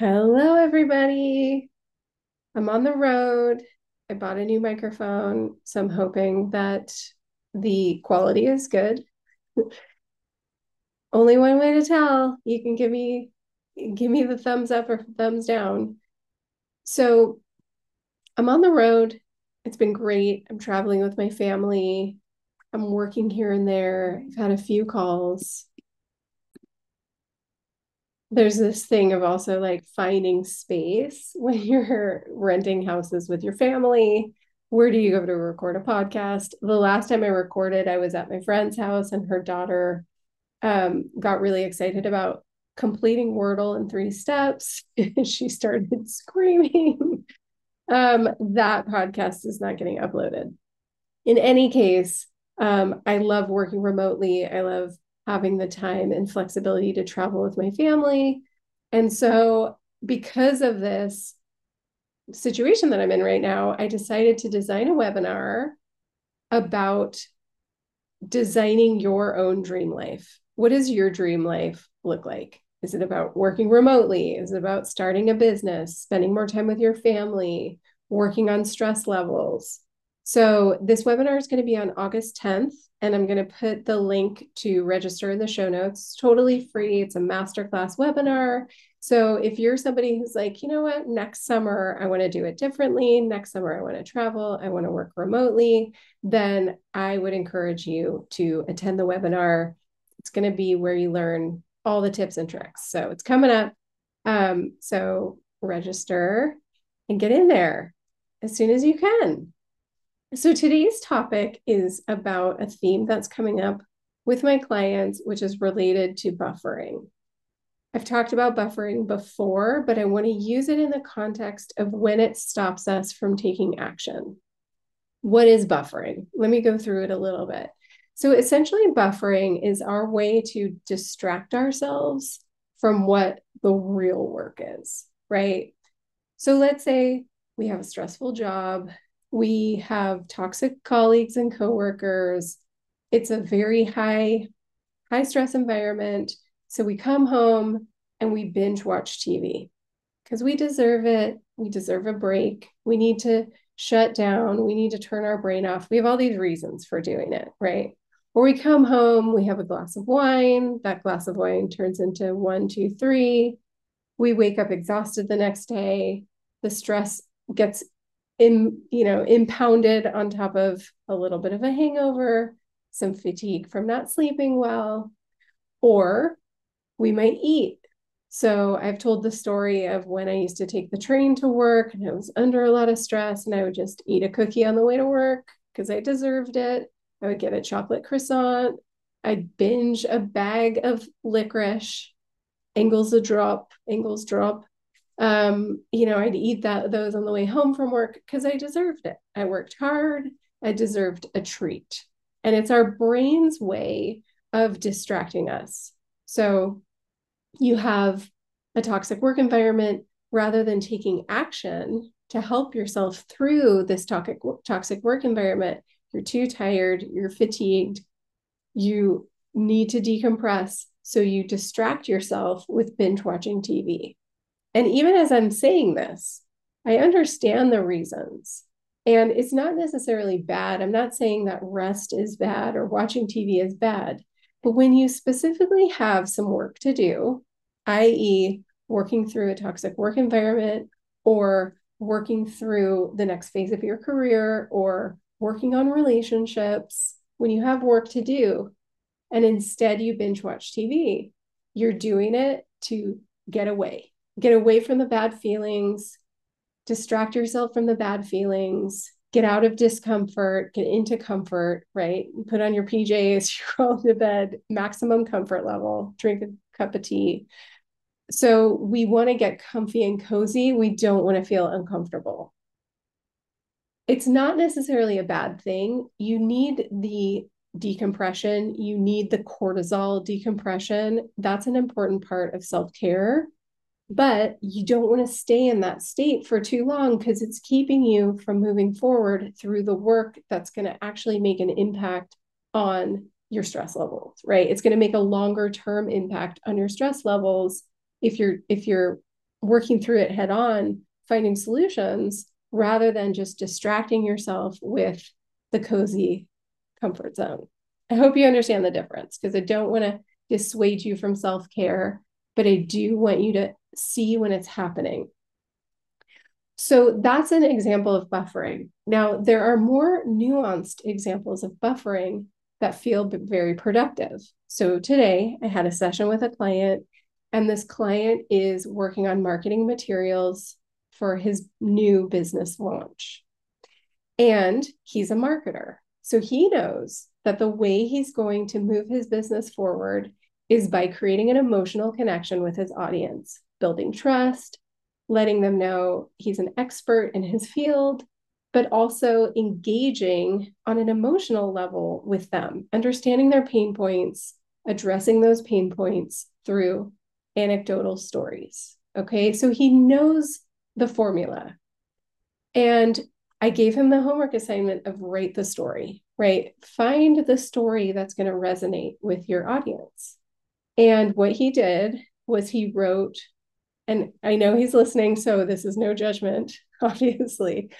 Hello, everybody. I'm on the road. I bought a new microphone, so I'm hoping that the quality is good. Only one way to tell. You can give me give me the thumbs up or thumbs down. So I'm on the road. It's been great. I'm traveling with my family. I'm working here and there. I've had a few calls there's this thing of also like finding space when you're renting houses with your family. Where do you go to record a podcast? The last time I recorded, I was at my friend's house and her daughter um, got really excited about completing Wordle in three steps. she started screaming. um, that podcast is not getting uploaded. In any case, um, I love working remotely. I love having the time and flexibility to travel with my family. And so, because of this situation that I'm in right now, I decided to design a webinar about designing your own dream life. What does your dream life look like? Is it about working remotely? Is it about starting a business, spending more time with your family, working on stress levels? So, this webinar is going to be on August 10th and I'm going to put the link to register in the show notes. Totally free. It's a masterclass webinar. So if you're somebody who's like, you know what, next summer I want to do it differently, next summer I want to travel, I want to work remotely, then I would encourage you to attend the webinar. It's going to be where you learn all the tips and tricks. So it's coming up. Um, so register and get in there as soon as you can. So today's topic is about a theme that's coming up with my clients, which is related to buffering. I've talked about buffering before, but I want to use it in the context of when it stops us from taking action. What is buffering? Let me go through it a little bit. So, essentially, buffering is our way to distract ourselves from what the real work is, right? So, let's say we have a stressful job we have toxic colleagues and coworkers. It's a very high, high stress environment. So we come home and we binge watch TV because we deserve it. We deserve a break. We need to shut down. We need to turn our brain off. We have all these reasons for doing it, right? Or we come home, we have a glass of wine. That glass of wine turns into one, two, three. We wake up exhausted the next day. The stress gets in, you know, impounded on top of a little bit of a hangover, some fatigue from not sleeping well, or we might eat. So I've told the story of when I used to take the train to work and I was under a lot of stress and I would just eat a cookie on the way to work because I deserved it. I would get a chocolate croissant. I'd binge a bag of licorice, Engels a drop, Engels drop, um, you know, I'd eat that those on the way home from work because I deserved it. I worked hard. I deserved a treat. And it's our brain's way of distracting us. So you have a toxic work environment rather than taking action to help yourself through this toxic toxic work environment. You're too tired, you're fatigued, you need to decompress. So you distract yourself with binge watching TV. And even as I'm saying this, I understand the reasons. And it's not necessarily bad. I'm not saying that rest is bad or watching TV is bad. But when you specifically have some work to do, i.e., working through a toxic work environment or working through the next phase of your career or working on relationships, when you have work to do, and instead you binge watch TV, you're doing it to get away get away from the bad feelings, distract yourself from the bad feelings, get out of discomfort, get into comfort, right? Put on your PJs, you roll to bed, maximum comfort level, drink a cup of tea. So we want to get comfy and cozy. We don't want to feel uncomfortable. It's not necessarily a bad thing. You need the decompression, you need the cortisol decompression. That's an important part of self care but you don't want to stay in that state for too long because it's keeping you from moving forward through the work that's going to actually make an impact on your stress levels right it's going to make a longer term impact on your stress levels if you're if you're working through it head on, finding solutions rather than just distracting yourself with the cozy comfort zone. I hope you understand the difference because I don't want to dissuade you from self care, but I do want you to see when it's happening. So that's an example of buffering. Now, there are more nuanced examples of buffering that feel very productive. So today I had a session with a client, and this client is working on marketing materials for his new business launch. And he's a marketer. So he knows that the way he's going to move his business forward is by creating an emotional connection with his audience, building trust, letting them know he's an expert in his field, but also engaging on an emotional level with them, understanding their pain points, addressing those pain points through anecdotal stories. Okay, so he knows the formula. And I gave him the homework assignment of write the story, right? Find the story that's going to resonate with your audience. And what he did was he wrote, and I know he's listening, so this is no judgment, obviously,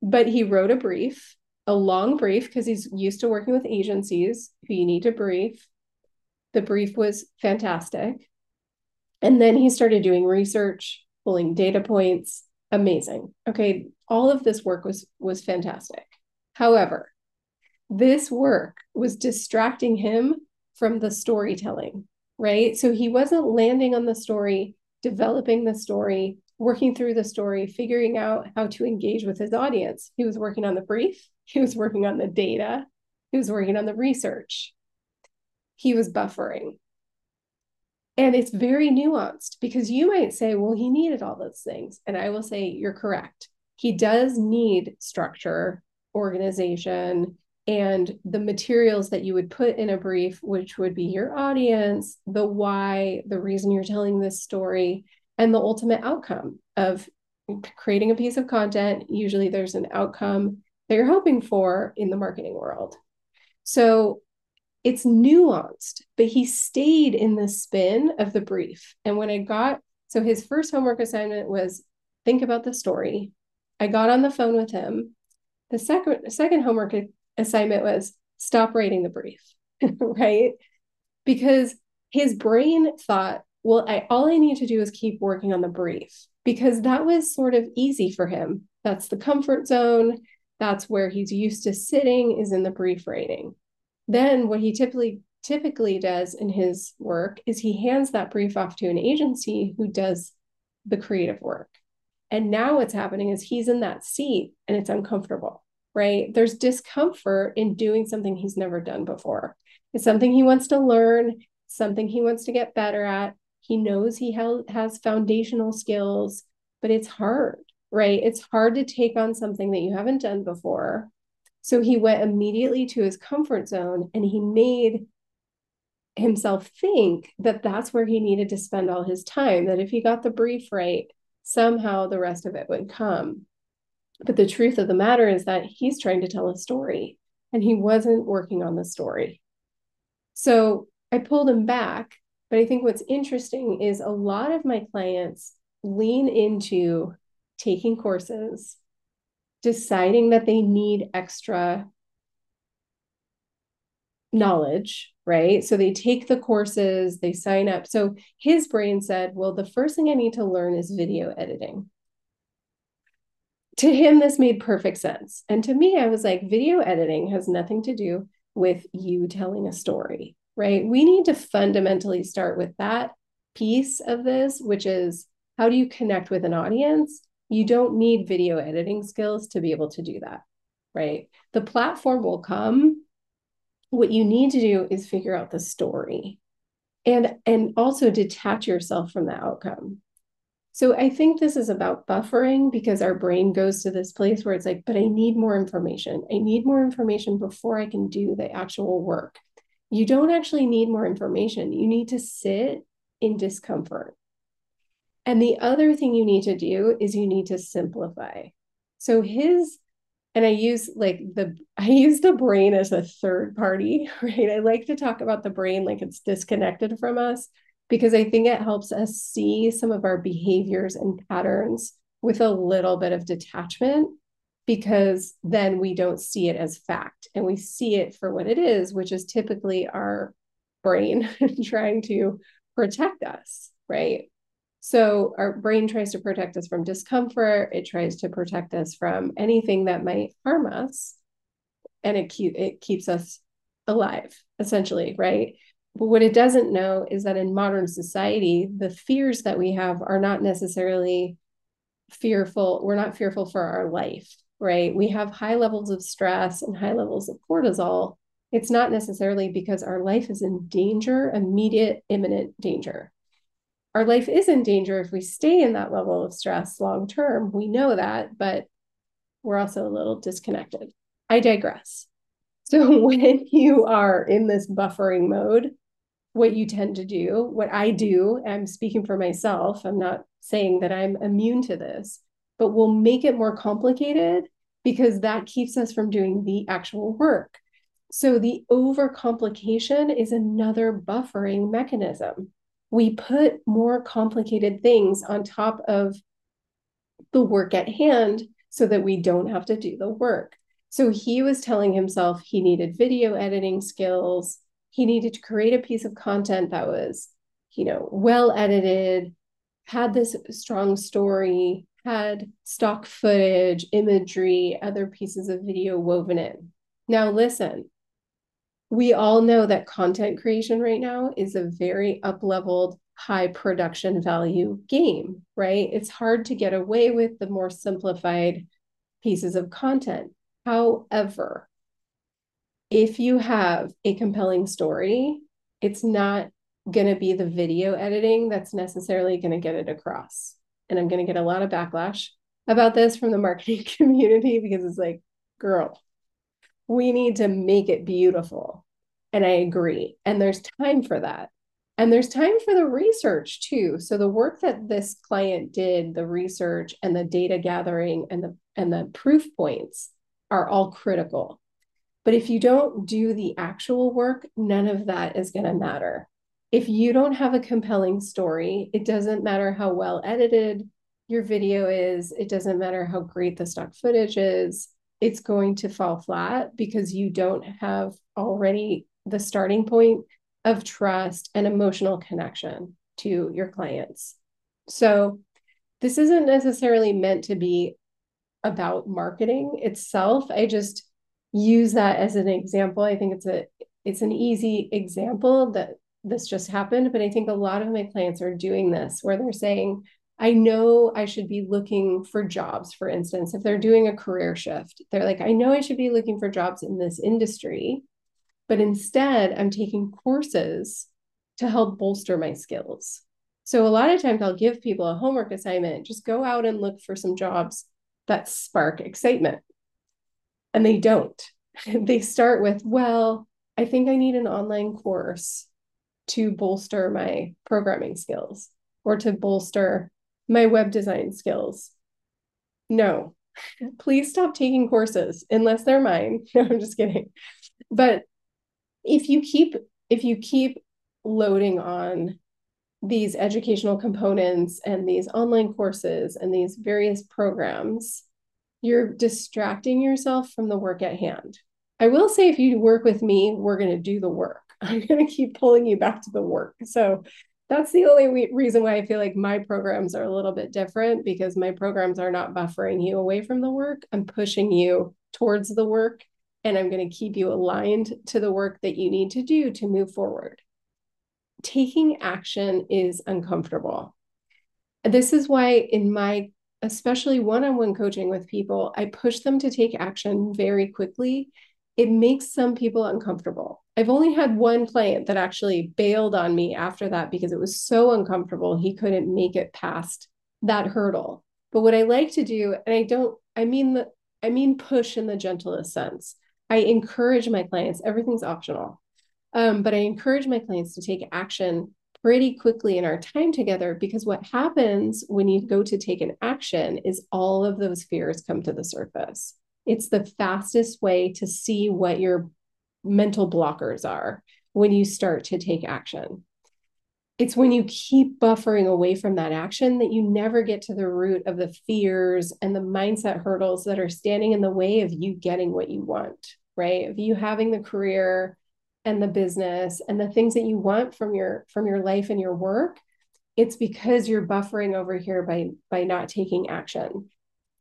but he wrote a brief, a long brief, because he's used to working with agencies who you need to brief. The brief was fantastic. And then he started doing research, pulling data points. Amazing. Okay, all of this work was was fantastic. However, this work was distracting him from the storytelling, right? So he wasn't landing on the story, developing the story, working through the story, figuring out how to engage with his audience. He was working on the brief, he was working on the data, he was working on the research. He was buffering. And it's very nuanced because you might say, well, he needed all those things. And I will say, you're correct. He does need structure, organization, and the materials that you would put in a brief, which would be your audience, the why, the reason you're telling this story, and the ultimate outcome of creating a piece of content. Usually there's an outcome that you're hoping for in the marketing world. So it's nuanced, but he stayed in the spin of the brief. And when I got, so his first homework assignment was think about the story. I got on the phone with him. The second second homework assignment was stop writing the brief, right? Because his brain thought well, I all I need to do is keep working on the brief because that was sort of easy for him. That's the comfort zone. That's where he's used to sitting is in the brief writing. Then what he typically typically does in his work is he hands that brief off to an agency who does the creative work. And now what's happening is he's in that seat and it's uncomfortable, right? There's discomfort in doing something he's never done before. It's something he wants to learn, something he wants to get better at. He knows he has foundational skills, but it's hard, right? It's hard to take on something that you haven't done before. So he went immediately to his comfort zone and he made himself think that that's where he needed to spend all his time, that if he got the brief right, somehow the rest of it would come. But the truth of the matter is that he's trying to tell a story and he wasn't working on the story. So I pulled him back but I think what's interesting is a lot of my clients lean into taking courses, deciding that they need extra knowledge, right? So they take the courses, they sign up. So his brain said, well, the first thing I need to learn is video editing. To him, this made perfect sense. And to me, I was like, video editing has nothing to do with you telling a story right? We need to fundamentally start with that piece of this, which is how do you connect with an audience? You don't need video editing skills to be able to do that, right? The platform will come. What you need to do is figure out the story and and also detach yourself from the outcome. So I think this is about buffering because our brain goes to this place where it's like, but I need more information. I need more information before I can do the actual work you don't actually need more information. You need to sit in discomfort. And the other thing you need to do is you need to simplify. So his and I use like the I use the brain as a third party, right? I like to talk about the brain like it's disconnected from us. Because I think it helps us see some of our behaviors and patterns with a little bit of detachment because then we don't see it as fact and we see it for what it is, which is typically our brain trying to protect us, right? So our brain tries to protect us from discomfort, it tries to protect us from anything that might harm us and it keep, it keeps us alive essentially, right? But what it doesn't know is that in modern society, the fears that we have are not necessarily fearful. We're not fearful for our life, right? We have high levels of stress and high levels of cortisol. It's not necessarily because our life is in danger, immediate, imminent danger. Our life is in danger if we stay in that level of stress long term. We know that, but we're also a little disconnected. I digress. So when you are in this buffering mode, what you tend to do, what I do, I'm speaking for myself, I'm not saying that I'm immune to this, but we'll make it more complicated because that keeps us from doing the actual work. So the overcomplication is another buffering mechanism. We put more complicated things on top of the work at hand so that we don't have to do the work. So he was telling himself he needed video editing skills. He needed to create a piece of content that was, you know, well edited, had this strong story, had stock footage, imagery, other pieces of video woven in. Now, listen, we all know that content creation right now is a very up leveled, high production value game, right? It's hard to get away with the more simplified pieces of content. However, if you have a compelling story, it's not going to be the video editing that's necessarily going to get it across. And I'm going to get a lot of backlash about this from the marketing community because it's like, girl, we need to make it beautiful. And I agree. And there's time for that. And there's time for the research too. So the work that this client did, the research and the data gathering and the and the proof points are all critical. But if you don't do the actual work, none of that is going to matter. If you don't have a compelling story, it doesn't matter how well edited your video is, it doesn't matter how great the stock footage is, it's going to fall flat because you don't have already the starting point of trust and emotional connection to your clients. So, this isn't necessarily meant to be about marketing itself. I just use that as an example. I think it's a it's an easy example that this just happened, but I think a lot of my clients are doing this where they're saying, I know I should be looking for jobs, for instance, if they're doing a career shift. They're like, I know I should be looking for jobs in this industry, but instead I'm taking courses to help bolster my skills. So a lot of times I'll give people a homework assignment, just go out and look for some jobs that spark excitement. And they don't. they start with, well, I think I need an online course to bolster my programming skills or to bolster my web design skills. No, please stop taking courses unless they're mine. No, I'm just kidding. But if you keep if you keep loading on these educational components and these online courses and these various programs, you're distracting yourself from the work at hand. I will say, if you work with me, we're going to do the work. I'm going to keep pulling you back to the work. So that's the only reason why I feel like my programs are a little bit different because my programs are not buffering you away from the work. I'm pushing you towards the work and I'm going to keep you aligned to the work that you need to do to move forward taking action is uncomfortable. This is why, in my especially one on one coaching with people, I push them to take action very quickly. It makes some people uncomfortable. I've only had one client that actually bailed on me after that because it was so uncomfortable. He couldn't make it past that hurdle. But what I like to do, and I don't, I mean, the, I mean, push in the gentlest sense. I encourage my clients, everything's optional. Um, but I encourage my clients to take action pretty quickly in our time together because what happens when you go to take an action is all of those fears come to the surface. It's the fastest way to see what your mental blockers are when you start to take action. it's when you keep buffering away from that action that you never get to the root of the fears and the mindset hurdles that are standing in the way of you getting what you want, right? Of you having the career and the business and the things that you want from your from your life and your work it's because you're buffering over here by by not taking action.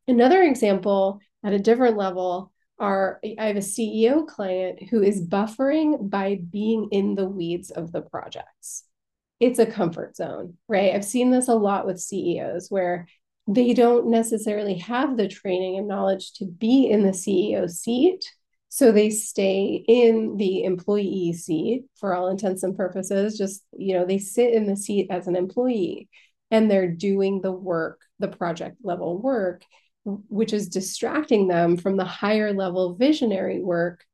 Another example at a different level are i have a ceo client who is buffering by being in the weeds of the projects. It's a comfort zone right? I've seen this a lot with ceos where they don't necessarily have the training and knowledge to be in the ceo seat so they stay in the employee seat for all intents and purposes. Just, you know, they sit in the seat as an employee and they're doing the work, the project level work, which is distracting them from the higher level visionary work.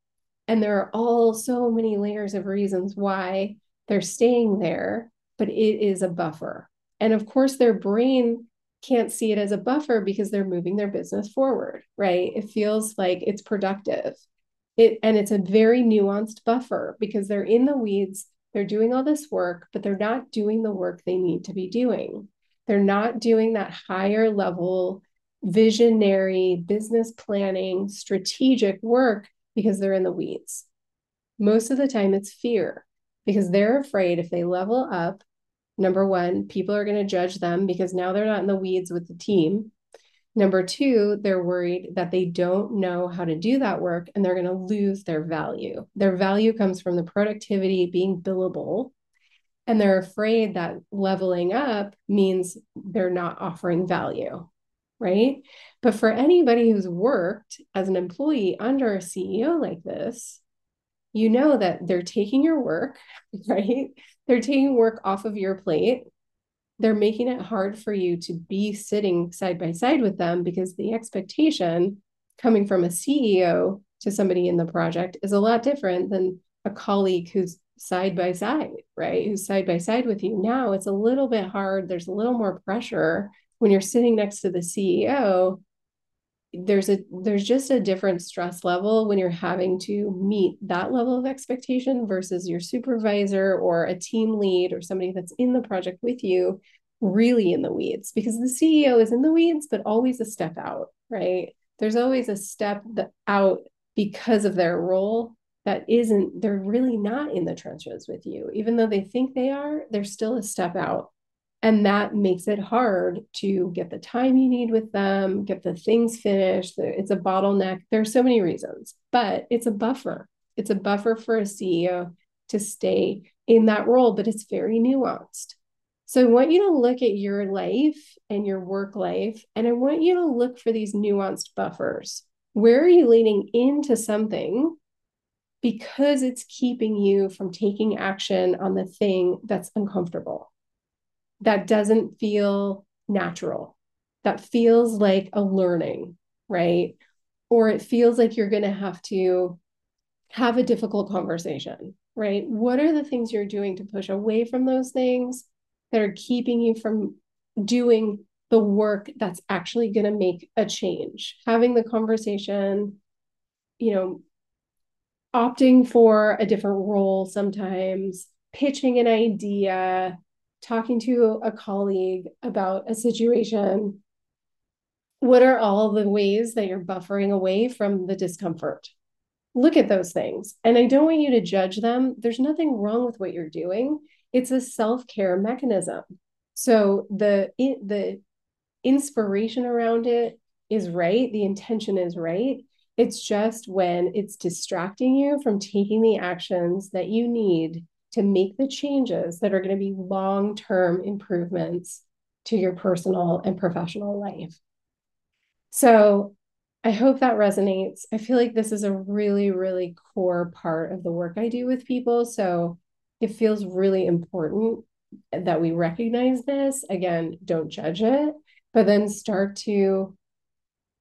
And there are all so many layers of reasons why they're staying there, but it is a buffer. And of course, their brain can't see it as a buffer because they're moving their business forward, right? It feels like it's productive it and it's a very nuanced buffer because they're in the weeds they're doing all this work but they're not doing the work they need to be doing. They're not doing that higher level visionary business planning strategic work because they're in the weeds. Most of the time it's fear because they're afraid if they level up number one people are going to judge them because now they're not in the weeds with the team Number two, they're worried that they don't know how to do that work and they're going to lose their value. Their value comes from the productivity being billable. And they're afraid that leveling up means they're not offering value, right? But for anybody who's worked as an employee under a CEO like this, you know that they're taking your work, right? They're taking work off of your plate they're making it hard for you to be sitting side by side with them because the expectation coming from a CEO to somebody in the project is a lot different than a colleague who's side by side, right? Who's side by side with you. Now it's a little bit hard. There's a little more pressure when you're sitting next to the CEO there's a there's just a different stress level when you're having to meet that level of expectation versus your supervisor or a team lead or somebody that's in the project with you really in the weeds because the CEO is in the weeds but always a step out right there's always a step out because of their role that isn't they're really not in the trenches with you even though they think they are they're still a step out and that makes it hard to get the time you need with them, get the things finished. It's a bottleneck. There's so many reasons, but it's a buffer. It's a buffer for a CEO to stay in that role, but it's very nuanced. So I want you to look at your life and your work life, and I want you to look for these nuanced buffers. Where are you leaning into something because it's keeping you from taking action on the thing that's uncomfortable? that doesn't feel natural, that feels like a learning, right? Or it feels like you're going to have to have a difficult conversation, right? What are the things you're doing to push away from those things that are keeping you from doing the work that's actually going to make a change? Having the conversation, you know, opting for a different role sometimes, pitching an idea, talking to a colleague about a situation, what are all the ways that you're buffering away from the discomfort? Look at those things. And I don't want you to judge them. There's nothing wrong with what you're doing. It's a self-care mechanism. So the the inspiration around it is right, the intention is right. It's just when it's distracting you from taking the actions that you need to make the changes that are going to be long term improvements to your personal and professional life. So I hope that resonates. I feel like this is a really, really core part of the work I do with people. So it feels really important that we recognize this. Again, don't judge it, but then start to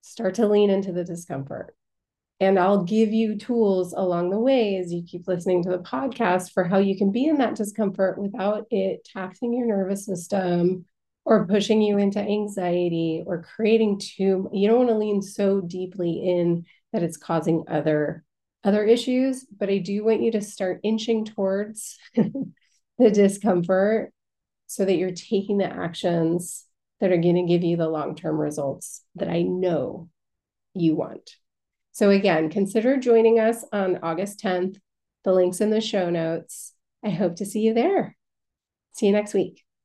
start to lean into the discomfort. And I'll give you tools along the way as you keep listening to the podcast for how you can be in that discomfort without it taxing your nervous system or pushing you into anxiety or creating too you don't want to lean so deeply in that it's causing other other issues but i do want you to start inching towards the discomfort so that you're taking the actions that are going to give you the long term results that I know you want. So, again, consider joining us on August 10th. The link's in the show notes. I hope to see you there. See you next week.